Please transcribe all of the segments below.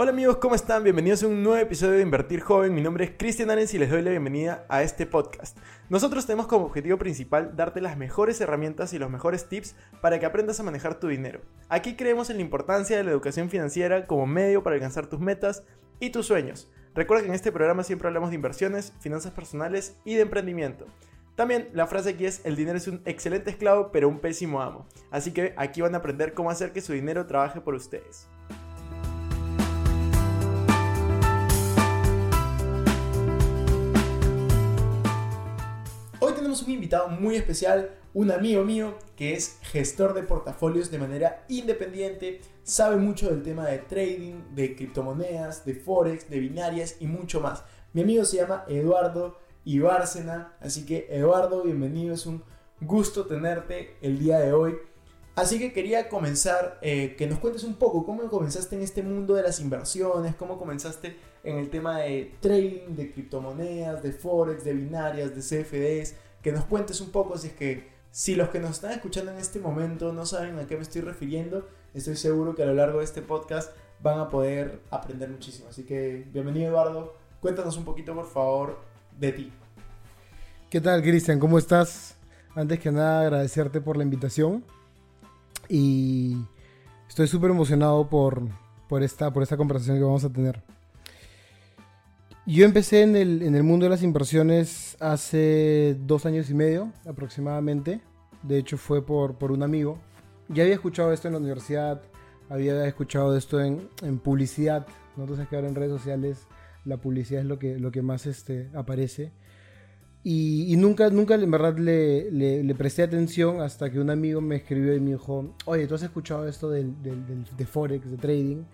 Hola amigos, ¿cómo están? Bienvenidos a un nuevo episodio de Invertir Joven. Mi nombre es Cristian Arens y les doy la bienvenida a este podcast. Nosotros tenemos como objetivo principal darte las mejores herramientas y los mejores tips para que aprendas a manejar tu dinero. Aquí creemos en la importancia de la educación financiera como medio para alcanzar tus metas y tus sueños. Recuerda que en este programa siempre hablamos de inversiones, finanzas personales y de emprendimiento. También la frase aquí es, el dinero es un excelente esclavo pero un pésimo amo. Así que aquí van a aprender cómo hacer que su dinero trabaje por ustedes. Un invitado muy especial, un amigo mío que es gestor de portafolios de manera independiente, sabe mucho del tema de trading, de criptomonedas, de forex, de binarias y mucho más. Mi amigo se llama Eduardo Ibárcena, así que Eduardo, bienvenido, es un gusto tenerte el día de hoy. Así que quería comenzar, eh, que nos cuentes un poco cómo comenzaste en este mundo de las inversiones, cómo comenzaste en el tema de trading, de criptomonedas, de forex, de binarias, de CFDs, que nos cuentes un poco si es que si los que nos están escuchando en este momento no saben a qué me estoy refiriendo, estoy seguro que a lo largo de este podcast van a poder aprender muchísimo. Así que bienvenido Eduardo, cuéntanos un poquito por favor de ti. ¿Qué tal Cristian? ¿Cómo estás? Antes que nada agradecerte por la invitación y estoy súper emocionado por, por, esta, por esta conversación que vamos a tener. Yo empecé en el, en el mundo de las inversiones hace dos años y medio aproximadamente. De hecho fue por, por un amigo. Ya había escuchado esto en la universidad, había escuchado esto en, en publicidad. ¿no? Entonces que ahora en redes sociales la publicidad es lo que, lo que más este, aparece. Y, y, nunca, nunca en verdad le, le, le, presté atención hasta que un amigo me escribió y me dijo, oye, ¿tú has escuchado esto del, del, del, de Forex, de trading?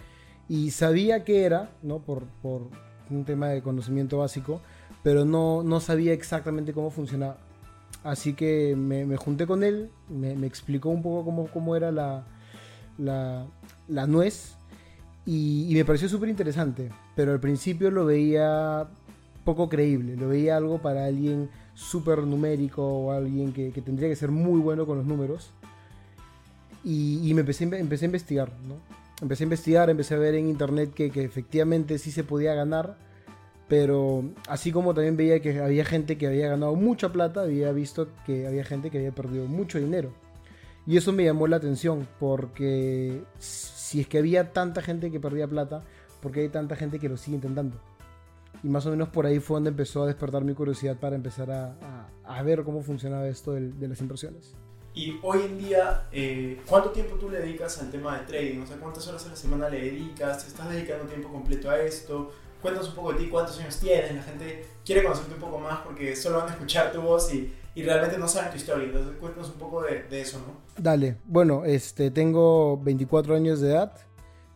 Y sabía que era, ¿no? Por, por un tema de conocimiento básico, pero no, no sabía exactamente cómo funcionaba. Así que me, junté con él, me, explicó un poco cómo, cómo era la, la, nuez y, me pareció súper interesante, pero al principio lo veía poco creíble. Lo veía algo para alguien súper numérico o alguien que, que, tendría que ser muy bueno con los números. Y, y me empecé, empecé, a investigar, ¿no? Empecé a investigar, empecé a ver en internet que, que, efectivamente sí se podía ganar. Pero así como también veía que había gente que había ganado mucha plata, había visto que había gente que había perdido mucho dinero. Y eso me llamó la atención, porque si es que había tanta gente que perdía plata, ¿por qué hay tanta gente que lo sigue intentando? y más o menos por ahí fue donde empezó a despertar mi curiosidad para empezar a, a, a ver cómo funcionaba esto de, de, las inversiones. Y hoy en día, eh, ¿cuánto tiempo tú le dedicas al tema de trading? O sea, ¿cuántas horas a la semana le dedicas? ¿Te estás dedicando tiempo completo a esto? Cuéntanos un poco de ti, cuántos años tienes. La gente quiere conocerte un poco más porque solo van a escuchar tu voz y, y realmente no saben tu historia. Entonces, cuéntanos un poco de, de eso, ¿no? Dale, bueno, este, tengo 24 años de edad.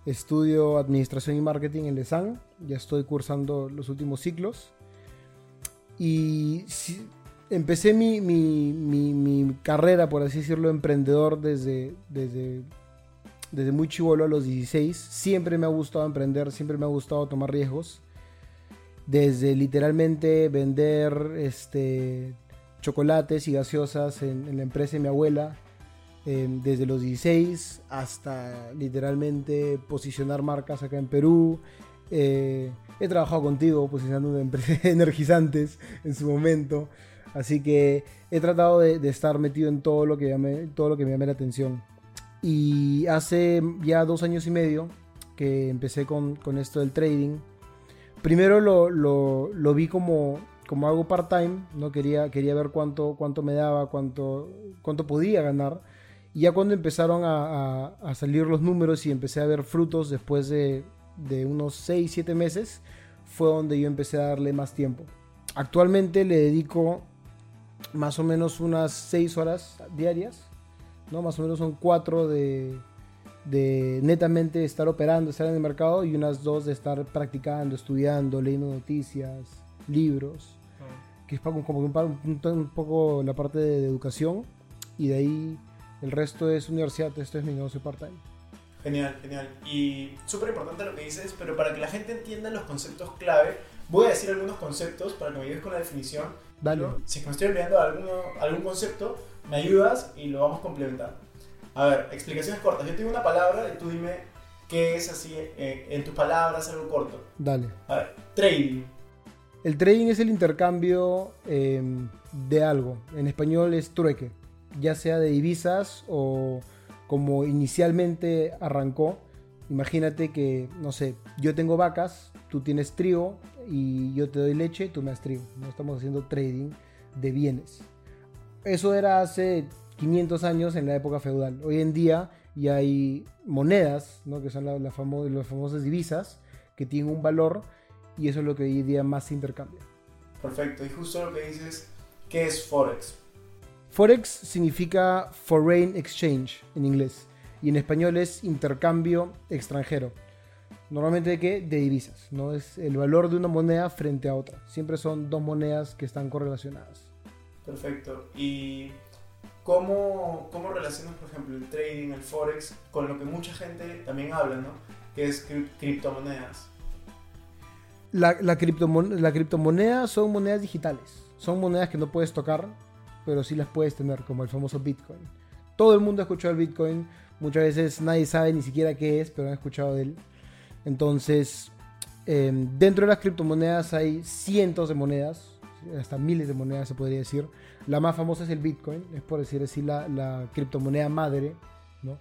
Estudio Administración y Marketing en Lesan, ya estoy cursando los últimos ciclos. Y empecé mi, mi, mi, mi, carrera, por así decirlo, emprendedor desde, desde, desde muy chivolo a los 16. Siempre me ha gustado emprender, siempre me ha gustado tomar riesgos. Desde literalmente vender este, chocolates y gaseosas en, en la empresa de mi abuela, eh, desde los 16 hasta literalmente posicionar marcas acá en Perú. Eh, he trabajado contigo posicionando una empresa de energizantes en su momento. Así que he tratado de, de estar metido en todo lo, que llame, todo lo que me llame la atención. Y hace ya dos años y medio que empecé con, con esto del trading. Primero lo, lo, vi como, como algo part-time, ¿no? quería, quería ver cuánto, cuánto me daba, cuánto, cuánto podía ganar. Y ya cuando empezaron a, a, a, salir los números y empecé a ver frutos después de, de unos 6, 7 meses, fue donde yo empecé a darle más tiempo. Actualmente le dedico más o menos unas 6 horas diarias, ¿no? Más o menos son 4 de, de netamente estar operando, estar en el mercado y unas 2 de estar practicando, estudiando, leyendo noticias, libros, que es como, como un, un, un, poco la parte de, de educación y de ahí el resto es universidad, esto es mi negocio part-time. Genial, genial. Y súper importante lo que dices, pero para que la gente entienda los conceptos clave, voy a decir algunos conceptos para que me ayudes con la definición. Dale. Si me estoy olvidando de alguno, algún concepto, me ayudas y lo vamos complementando. A ver, explicaciones cortas. Yo tengo una palabra y tú dime ¿qué es así eh, en tus palabras, algo corto? Dale. A ver, trading. El trading es el intercambio eh, de algo. En español es trueque, ya sea de divisas o como inicialmente arrancó. Imagínate que, no sé, yo tengo vacas, tú tienes trigo y yo te doy leche, tú me das trigo. ¿no? Estamos haciendo trading de bienes. Eso era hace 500 años en la época feudal. Hoy en día ya hay monedas, ¿no? que son la- la famo- las famosas divisas, que tienen un valor y eso es lo que hoy en día más se intercambia. Perfecto. Y justo lo que dices, ¿qué es Forex? Forex significa foreign exchange en inglés y en español es intercambio extranjero. Normalmente de qué? De divisas, no es el valor de una moneda frente a otra. Siempre son dos monedas que están correlacionadas. Perfecto. ¿Y cómo, cómo relacionas, por ejemplo, el trading, el Forex, con lo que mucha gente también habla, ¿no? Que es cri- criptomonedas. La, la, criptomon- la criptomoneda son monedas digitales, son monedas que no puedes tocar, pero sí las puedes tener, como el famoso Bitcoin. Todo el mundo ha escuchado el Bitcoin, muchas veces nadie sabe ni siquiera qué es, pero han escuchado de él. Entonces, eh, dentro de las criptomonedas hay cientos de monedas, hasta miles de monedas se podría decir. La más famosa es el Bitcoin, es por decir así la, criptomoneda madre. ¿no?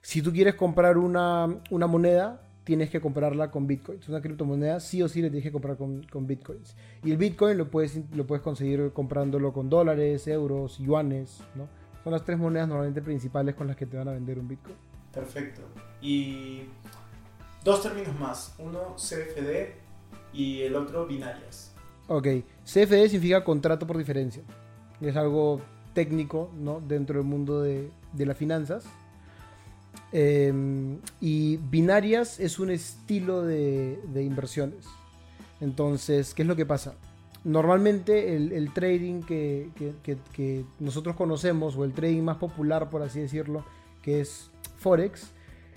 Si tú quieres comprar una, una moneda, tienes que comprarla con bitcoins. Una criptomoneda sí o sí le tienes que comprar con, con bitcoins. Y el bitcoin lo puedes, lo puedes conseguir comprándolo con dólares, euros, yuanes, ¿no? Son las tres monedas normalmente principales con las que te van a vender un bitcoin. Perfecto. Y dos términos más. Uno CFD y el otro binarias. Ok, CFD significa contrato por diferencia. Es algo técnico, ¿no? Dentro del mundo de, de las finanzas. Eh, y binarias es un estilo de, de inversiones. Entonces, ¿qué es lo que pasa? Normalmente el, el trading que- que- que nosotros conocemos, o el trading más popular, por así decirlo, que es Forex,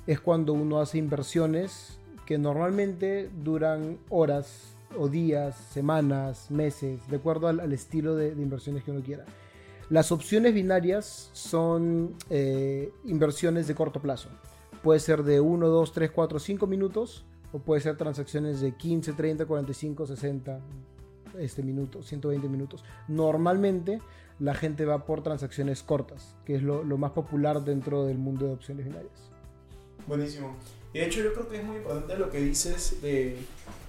es cuando uno hace inversiones que normalmente duran horas o días, semanas, meses, de acuerdo al, al estilo de, de inversiones que uno quiera. Las opciones binarias son eh, inversiones de corto plazo. Puede ser de 1, 2, 3, 4, 5 minutos o puede ser transacciones de 15, 30, 45, 60 este, minutos, 120 minutos. Normalmente la gente va por transacciones cortas, que es lo, lo más popular dentro del mundo de opciones binarias. Buenísimo. De hecho yo creo que es muy importante lo que dices de,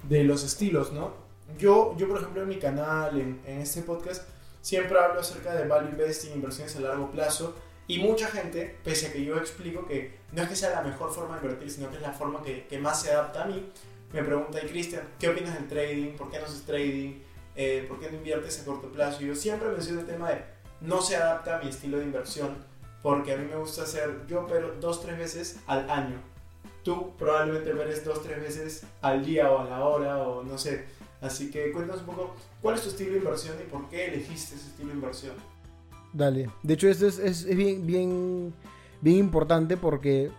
de los estilos, ¿no? Yo, yo, por ejemplo, en mi canal, en, en este podcast, siempre hablo acerca de value investing, inversiones a largo plazo. Y mucha gente, pese a que yo explico que no es que sea la mejor forma de invertir, sino que es la forma que, que más se adapta a mí, me pregunta, y Cristian, ¿qué opinas del trading? ¿Por qué no haces trading? Eh, ¿Por qué no inviertes a corto plazo? Y yo siempre menciono el tema de no se adapta a mi estilo de inversión, porque a mí me gusta hacer, yo pero dos, tres veces al año. Tú probablemente veres dos, tres veces al día o a la hora o no sé. Así que cuéntanos un poco cuál es tu estilo de inversión y por qué elegiste ese estilo de inversión. Dale. De hecho, esto es, es- es bien, bien, bien importante porque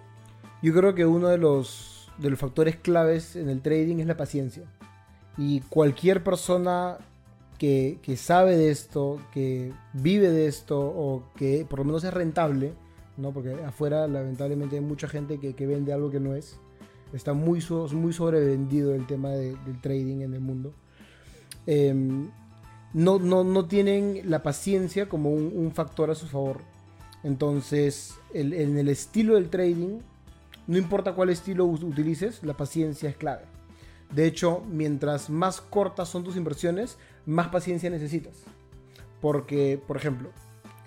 yo creo que uno de los, de los factores claves en el trading es la paciencia. Y cualquier persona que, que sabe de esto, que vive de esto o que por lo menos es rentable, ¿no? porque afuera lamentablemente hay mucha gente que, que vende algo que no es. Está muy, muy sobrevendido el tema de- del trading en el mundo. Em, no, no, no tienen la paciencia como un, factor a su favor. Entonces, en el estilo del trading, no importa cuál estilo utilices, la paciencia es clave. De hecho, mientras más cortas son tus inversiones, más paciencia necesitas. Porque, por ejemplo,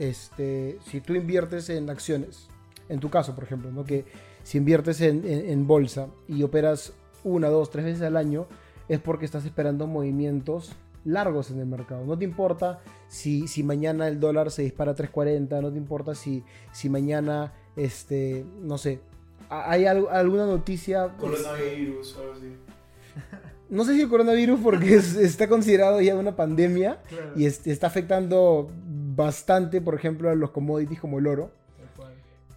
este, si tú inviertes en acciones, en tu caso, por ejemplo, ¿no? que si inviertes en, en- en bolsa y operas una, dos, tres veces al año, es porque estás esperando movimientos largos en el mercado. No te importa si, si mañana el dólar se dispara a 3.40, no te importa si, si mañana, este, no sé, ha- hay al- alguna noticia... este, Coronavirus o algo así. no sé si el coronavirus porque es- está considerado ya una pandemia y es- está afectando bastante, por ejemplo, a los commodities como el oro.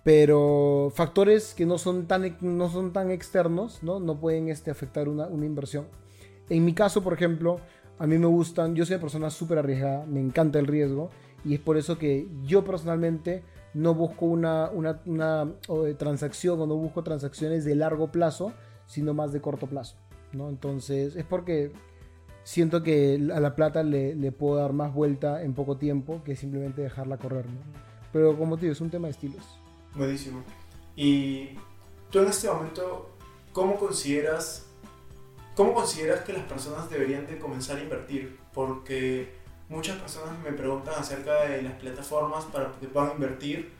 Pero factores que no son tan, no son tan externos no, no pueden este, afectar una, una inversión. En mi caso, por ejemplo, a mí me gustan, yo soy una persona súper arriesgada, me encanta el riesgo y es por eso que yo personalmente no busco una, una, una eh, transacción o no busco transacciones de largo plazo, sino más de corto plazo. ¿no? Entonces es porque siento que a la plata le, le, puedo dar más vuelta en poco tiempo que simplemente dejarla correr. ¿no? Pero como te digo, es un tema de estilos. Buenísimo. Y tú en este momento, ¿cómo consideras, cómo consideras que las personas deberían de comenzar a invertir? Porque muchas personas me preguntan acerca de las plataformas para que puedan invertir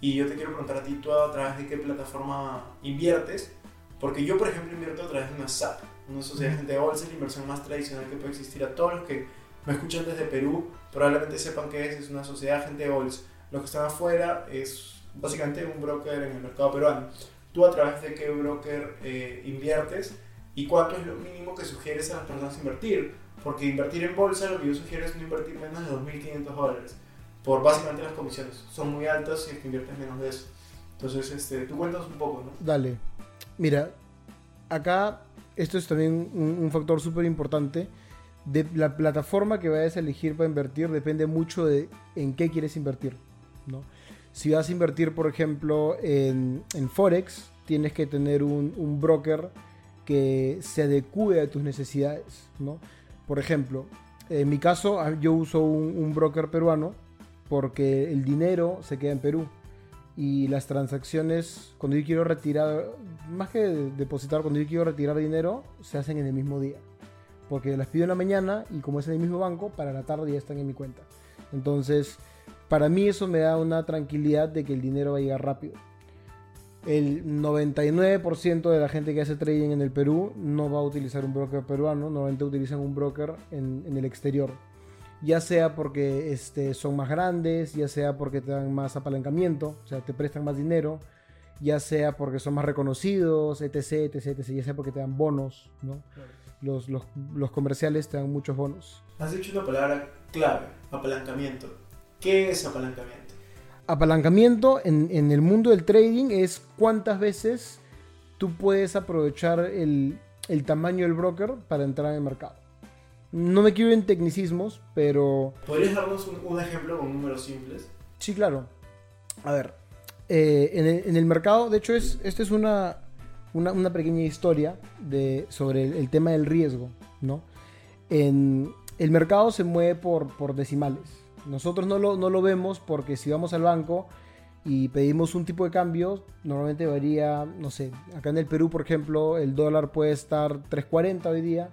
y yo te quiero preguntar a ti, ¿tú a través de qué plataforma inviertes? Porque yo, por ejemplo, invierto a través de una SAP, una sociedad de bolsa, la inversión más tradicional que puede existir. A todos los que me escuchan desde Perú probablemente sepan que es, es una sociedad de gente de bolsa. Los que están afuera es básicamente un broker en el mercado peruano. ¿Tú a través de qué broker eh, inviertes y cuánto es lo mínimo que sugieres a las personas invertir? Porque invertir en bolsa lo que yo sugiero es no invertir menos de 2.500 dólares por básicamente las comisiones. Son muy altas si es que inviertes menos de eso. Entonces, este, tú cuentas un poco, ¿no? Dale. Mira, acá esto es también un, un factor súper importante. De la plataforma que vayas a elegir para invertir depende mucho de en qué quieres invertir. ¿no? Si vas a invertir, por ejemplo, en, Forex, tienes que tener un, broker que se adecue a tus necesidades. ¿no? Por ejemplo, en mi caso, yo uso un, un broker peruano porque el dinero se queda en Perú y las transacciones, cuando yo quiero retirar, más que depositar, cuando yo quiero retirar dinero, se hacen en el mismo día. Porque las pido en la mañana y como es en el mismo banco, para la tarde ya están en mi cuenta. Entonces, para mí eso me da una tranquilidad de que el dinero va a llegar rápido. El 99% de la gente que hace trading en el Perú no va a utilizar un broker peruano, normalmente utilizan un broker en, en el exterior ya sea porque este, son más grandes, ya sea porque te dan más apalancamiento, o sea, te prestan más dinero, ya sea porque son más reconocidos, etc, etc, etc, ya sea porque te dan bonos, ¿no? Claro. Los, los, los, comerciales te dan muchos bonos. Has dicho una palabra clave, apalancamiento. ¿Qué es apalancamiento? Apalancamiento en, en el mundo del trading es cuántas veces tú puedes aprovechar el, el tamaño del broker para entrar en el mercado. No me quiero en tecnicismos, pero... ¿Podrías darnos un, un ejemplo con números simples? Sí, claro. A ver, eh, en, el, en, el, mercado, de hecho, es, esta es una, una, una, pequeña historia de, sobre el, el, tema del riesgo, ¿no? En, el mercado se mueve por, por decimales. Nosotros no lo, no lo vemos porque si vamos al banco y pedimos un tipo de cambio, normalmente varía, no sé, acá en el Perú, por ejemplo, el dólar puede estar 3.40 hoy día,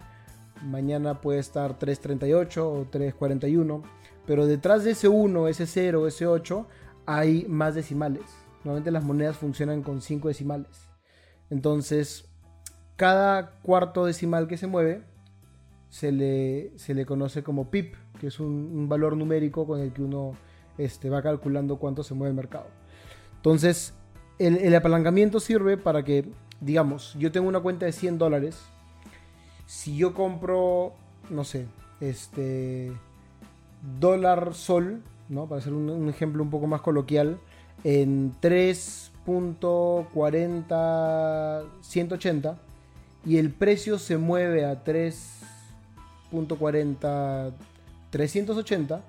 mañana puede estar 3.38 o 3.41, pero detrás de ese 1, ese 0, ese 8 hay más decimales. Normalmente las monedas funcionan con 5 decimales. Entonces, cada cuarto decimal que se mueve se le, se le conoce como PIP, que es un, valor numérico con el que uno este, va calculando cuánto se mueve el mercado. Entonces, el, el apalancamiento sirve para que, digamos, yo tengo una cuenta de 100 dólares si yo compro, no sé, este dólar sol, ¿no? Para hacer un, ejemplo un poco más coloquial, en 3.40 180 y el precio se mueve a 3.40 380,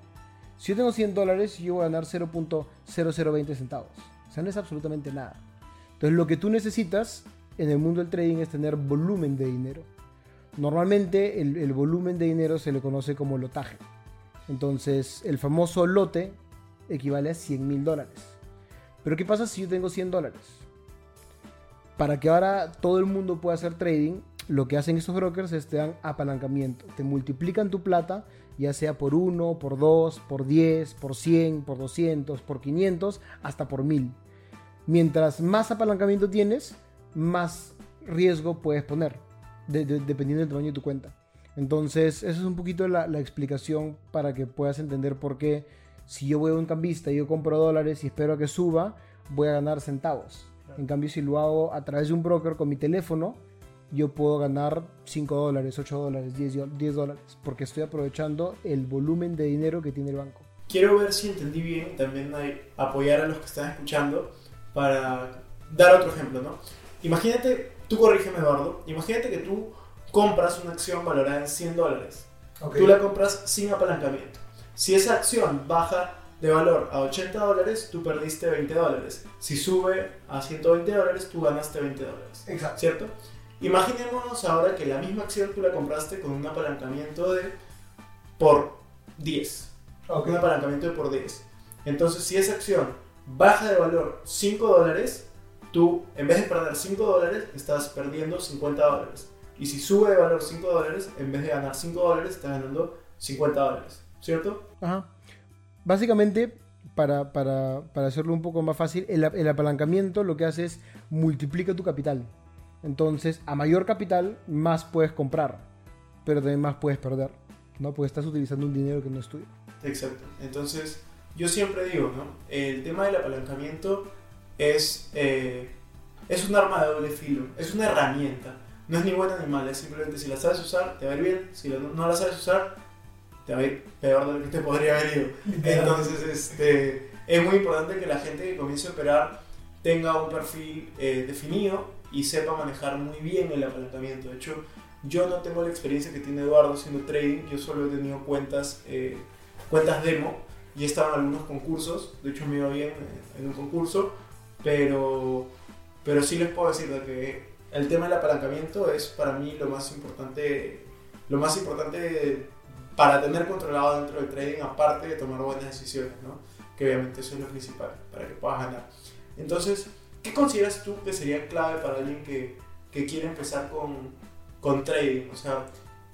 si yo tengo 100 dólares, yo voy a ganar 0.0020 centavos. O sea, no es absolutamente nada. Entonces, lo que tú necesitas en el mundo del trading es tener volumen de dinero. Normalmente el, volumen de dinero se le conoce como lotaje. Entonces el famoso lote equivale a 100 mil dólares. Pero ¿qué pasa si yo tengo 100 dólares? Para que ahora todo el mundo pueda hacer trading, lo que hacen estos brokers es te dan apalancamiento. Te multiplican tu plata, ya sea por 1, por 2, por 10, por 100, por 200, por 500, hasta por 1000. Mientras más apalancamiento tienes, más riesgo puedes poner de, de, dependiendo del tamaño de tu cuenta. Entonces, eso es un poquito la, la, explicación para que puedas entender por qué si yo voy a un cambista y yo compro dólares y espero a que suba, voy a ganar centavos. En cambio, si lo hago a través de un broker con mi teléfono, yo puedo ganar 5 dólares, 8 dólares, 10, 10 dólares, porque estoy aprovechando el volumen de dinero que tiene el banco. Quiero ver si entendí bien, también hay, apoyar a los que están escuchando para dar otro ejemplo, ¿no? Imagínate Tú corrígeme, Eduardo. Imagínate que tú compras una acción valorada en 100 dólares. Okay. Tú la compras sin apalancamiento. Si esa acción baja de valor a 80 dólares, tú perdiste 20 dólares. Si sube a 120 dólares, tú ganaste 20 dólares. Exacto. ¿Cierto? Imaginémonos ahora que la misma acción tú la compraste con un apalancamiento de por 10. Ok. Un apalancamiento de por 10. Entonces, si esa acción baja de valor 5 dólares, tú en vez de perder 5 dólares, estás perdiendo 50 dólares. Y si sube de valor 5 dólares, en vez de ganar 5 dólares, estás ganando 50 dólares. ¿Cierto? Ajá. Básicamente, para, para- para hacerlo un poco más fácil, el, el apalancamiento lo que hace es multiplica tu capital. Entonces, a mayor capital, más puedes comprar, pero también más puedes perder, ¿no? Porque estás utilizando un dinero que no es tuyo. Exacto. Entonces, yo siempre digo, ¿no? El tema del apalancamiento es, eh, es un arma de doble filo, es una herramienta. No es ni buena ni mala, es simplemente si la sabes usar, te va a ir bien. Si la- no la sabes usar, te va a ir peor de lo que te podría haber ido. Entonces, este, es muy importante que la gente que comience a operar tenga un perfil eh, definido y sepa manejar muy bien el apalancamiento. De hecho, yo no tengo la experiencia que tiene Eduardo haciendo trading, yo solo he tenido cuentas, eh, cuentas demo y he estado en algunos concursos, de hecho me iba bien eh, en un concurso, pero, pero sí les puedo decir de que el tema del apalancamiento es para mí lo más importante, lo más importante para tener controlado dentro del trading, aparte de tomar buenas decisiones, ¿no? que obviamente eso es lo principal para que puedas ganar. Entonces, ¿qué consideras tú que sería clave para alguien que, que quiere empezar con, con trading? O sea,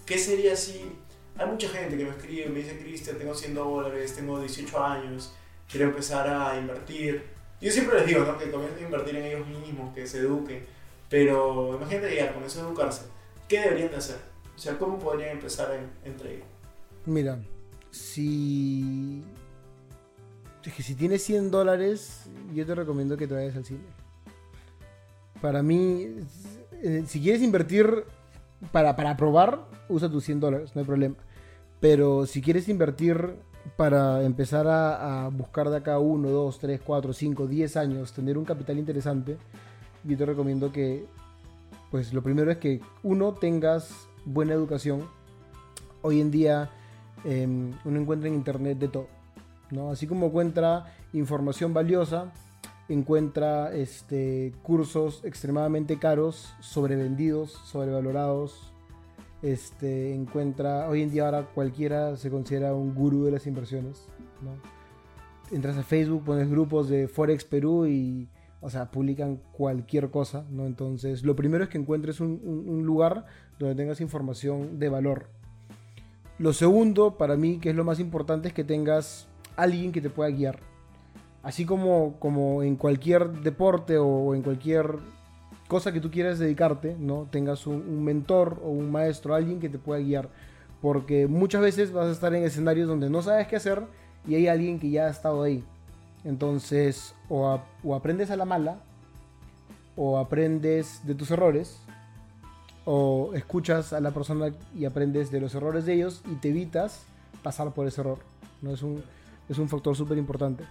¿qué sería si... Hay mucha gente que me escribe, me dice, Cristian, tengo 100 dólares, tengo 18 años, quiero empezar a invertir. Yo siempre les digo, ¿no? Que comiencen a invertir en ellos mismos, que se eduquen. Pero imagínate ya, con eso educarse, ¿qué deberían de hacer? O sea, ¿cómo podrían empezar en, en trading? Mira, si. Es que si tienes 100 dólares, yo te recomiendo que te vayas al cine. Para mí, eh, si quieres invertir para, para probar, usa tus 100 dólares, no hay problema. Pero si quieres invertir para empezar a, buscar de acá 1, 2, 3, 4, 5, 10 años, tener un capital interesante, yo te recomiendo que, pues lo primero es que uno tengas buena educación. Hoy en día eh, uno encuentra en internet de todo, ¿no? Así como encuentra información valiosa, encuentra este, cursos extremadamente caros, sobrevendidos, sobrevalorados. Este, encuentra, hoy en día ahora cualquiera se considera un gurú de las inversiones, ¿no? Entras a Facebook, pones grupos de Forex Perú y, o sea, publican cualquier cosa, ¿no? Entonces, lo primero es que encuentres un, lugar donde tengas información de valor. Lo segundo, para mí, que es lo más importante, es que tengas alguien que te pueda guiar. Así como, como en cualquier deporte o en cualquier cosa que tú quieras dedicarte, ¿no? Tengas un, mentor o un maestro, alguien que te pueda guiar. Porque muchas veces vas a estar en escenarios donde no sabes qué hacer y hay alguien que ya ha estado ahí. Entonces, o aprendes a la mala, o aprendes de tus errores, o escuchas a la persona y aprendes de los errores de ellos y te evitas pasar por ese error. ¿no? Es, un, es un factor súper importante.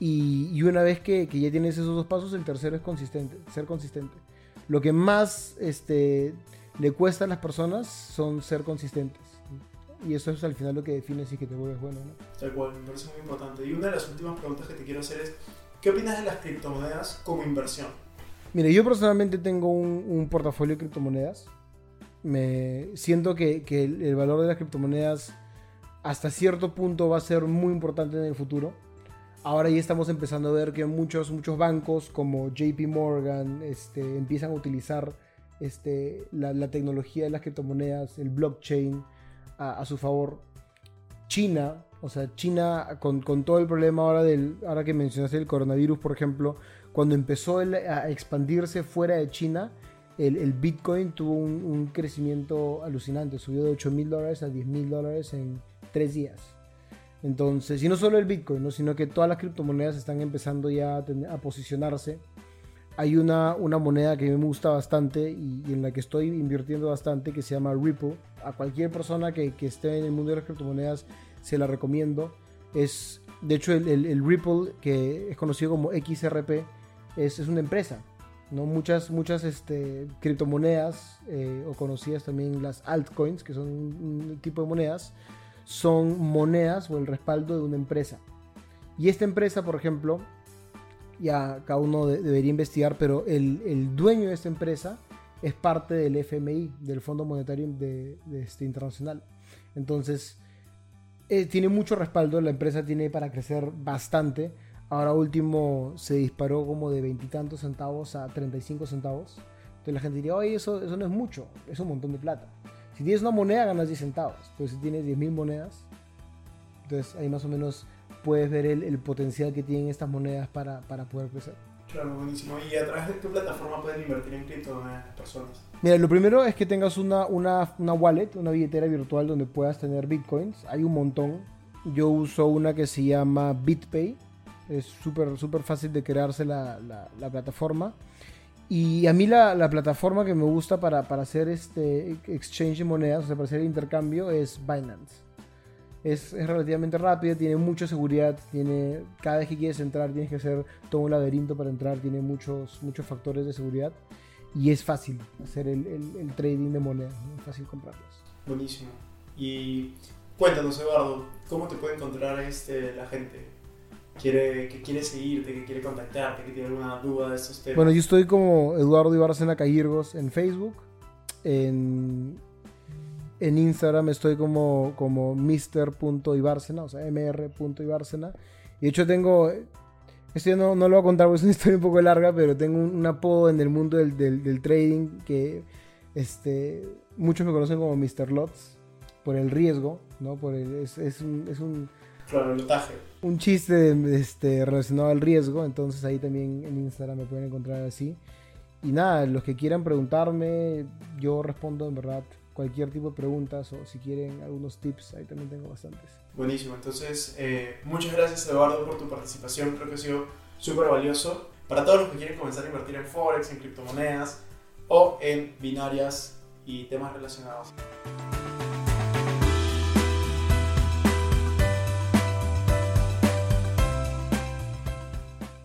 Y, y una vez que, que ya tienes esos dos pasos, el tercero es consistente, ser consistente. Lo que más este, le cuesta a las personas son ser consistentes. Y eso es al final lo que define si que te vuelves bueno. ¿no? Tal cual, me parece muy importante. Y una de las últimas preguntas que te quiero hacer es, ¿qué opinas de las criptomonedas como inversión? Mire, yo personalmente tengo un, un portafolio de criptomonedas. Me siento que, que el, el valor de las criptomonedas hasta cierto punto va a ser muy importante en el futuro. Ahora ya estamos empezando a ver que muchos, muchos bancos como JP Morgan este, empiezan a utilizar este, la, la tecnología de las criptomonedas, el blockchain, a, a su favor. China, o sea, China con, con todo el problema ahora del, ahora que mencionaste el coronavirus, por ejemplo, cuando empezó el- a expandirse fuera de China, el, el Bitcoin tuvo un, un crecimiento alucinante, subió de 8 mil dólares a 10 mil dólares en tres días. Entonces, y no solo el Bitcoin, ¿no? sino que todas las criptomonedas están empezando ya a, a posicionarse. Hay una, una moneda que me gusta bastante y, y en la que estoy invirtiendo bastante que se llama Ripple. A cualquier persona que, que esté en el mundo de las criptomonedas se la recomiendo. Es, de hecho, el, el- el Ripple, que es conocido como XRP, es, es una empresa. ¿no? Muchas, muchas este, criptomonedas, eh, o conocidas también las altcoins, que son un, un tipo de monedas, son monedas o el respaldo de una empresa. Y esta empresa, por ejemplo, ya cada uno de- debería investigar, pero el, el dueño de esta empresa es parte del FMI, del Fondo Monetario de, de este, Internacional. Entonces, eh, tiene mucho respaldo, la empresa tiene para crecer bastante. Ahora último se disparó como de veintitantos centavos a 35 centavos. Entonces la gente diría, oye, eso, eso no es mucho, es un montón de plata. Si tienes una moneda ganas 10 centavos, pero si tienes 10.000 monedas, entonces ahí más o menos puedes ver el, el potencial que tienen estas monedas para, para poder crecer. Claro, buenísimo. ¿Y a través de qué plataforma pueden invertir en criptomonedas las personas? Mira, lo primero es que tengas una, una, una wallet, una billetera virtual donde puedas tener bitcoins. Hay un montón. Yo uso una que se llama BitPay. Es súper súper fácil de crearse la, la- la plataforma. Y a mí la, la plataforma que me gusta para, para hacer este exchange de monedas, o sea, para hacer intercambio, es Binance. Es, es relativamente rápida, tiene mucha seguridad, tiene, cada vez que quieres entrar tienes que hacer todo un laberinto para entrar, tiene muchos, muchos factores de seguridad y es fácil hacer el, el- el trading de monedas, ¿no? es fácil comprarlas. Buenísimo. Y cuéntanos, Eduardo, ¿cómo te puede encontrar este, la gente? Quiere, seguirte, que quiere contactarte, que tiene alguna duda de estos temas. Bueno, yo estoy como Eduardo Ibarcena Cayirgos en Facebook, en, en Instagram estoy como, como Mr.Ibárcena, o sea, mr.ibárcena. Y de hecho tengo, esto no, no lo voy a contar porque es una historia un poco larga, pero tengo un, apodo en el mundo del, del- trading que este, muchos me conocen como Mr. Lots por el riesgo, ¿no? Por el- es, es un, Un chiste este, relacionado al riesgo, entonces ahí también en Instagram me pueden encontrar así. Y nada, los que quieran preguntarme, yo respondo en verdad cualquier tipo de preguntas o si quieren algunos tips, ahí también tengo bastantes. Buenísimo. Entonces, eh, muchas gracias, Eduardo, por tu participación. Creo que ha sido súper valioso para todos los que quieren comenzar a invertir en Forex, en criptomonedas o en binarias y temas relacionados.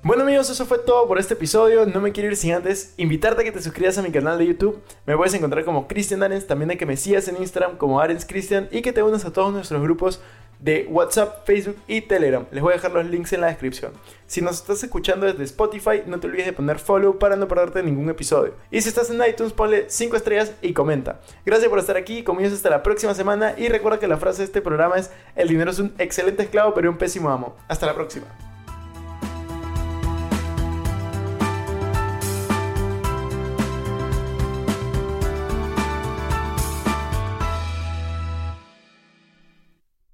Bueno amigos, eso fue todo por este episodio. No me quiero ir sin antes invitarte a que te suscribas a mi canal de YouTube. Me puedes encontrar como Cristian Arens, también de que me sigas en Instagram como Arens Cristian y que te unas a todos nuestros grupos de WhatsApp, Facebook y Telegram. Les voy a dejar los links en la descripción. Si nos estás escuchando desde Spotify, no te olvides de poner follow para no perderte ningún episodio. Y si estás en iTunes, ponle 5 estrellas y comenta. Gracias por estar aquí, conmigo hasta la próxima semana y recuerda que la frase de este programa es el dinero es un excelente esclavo pero un pésimo amo. Hasta la próxima.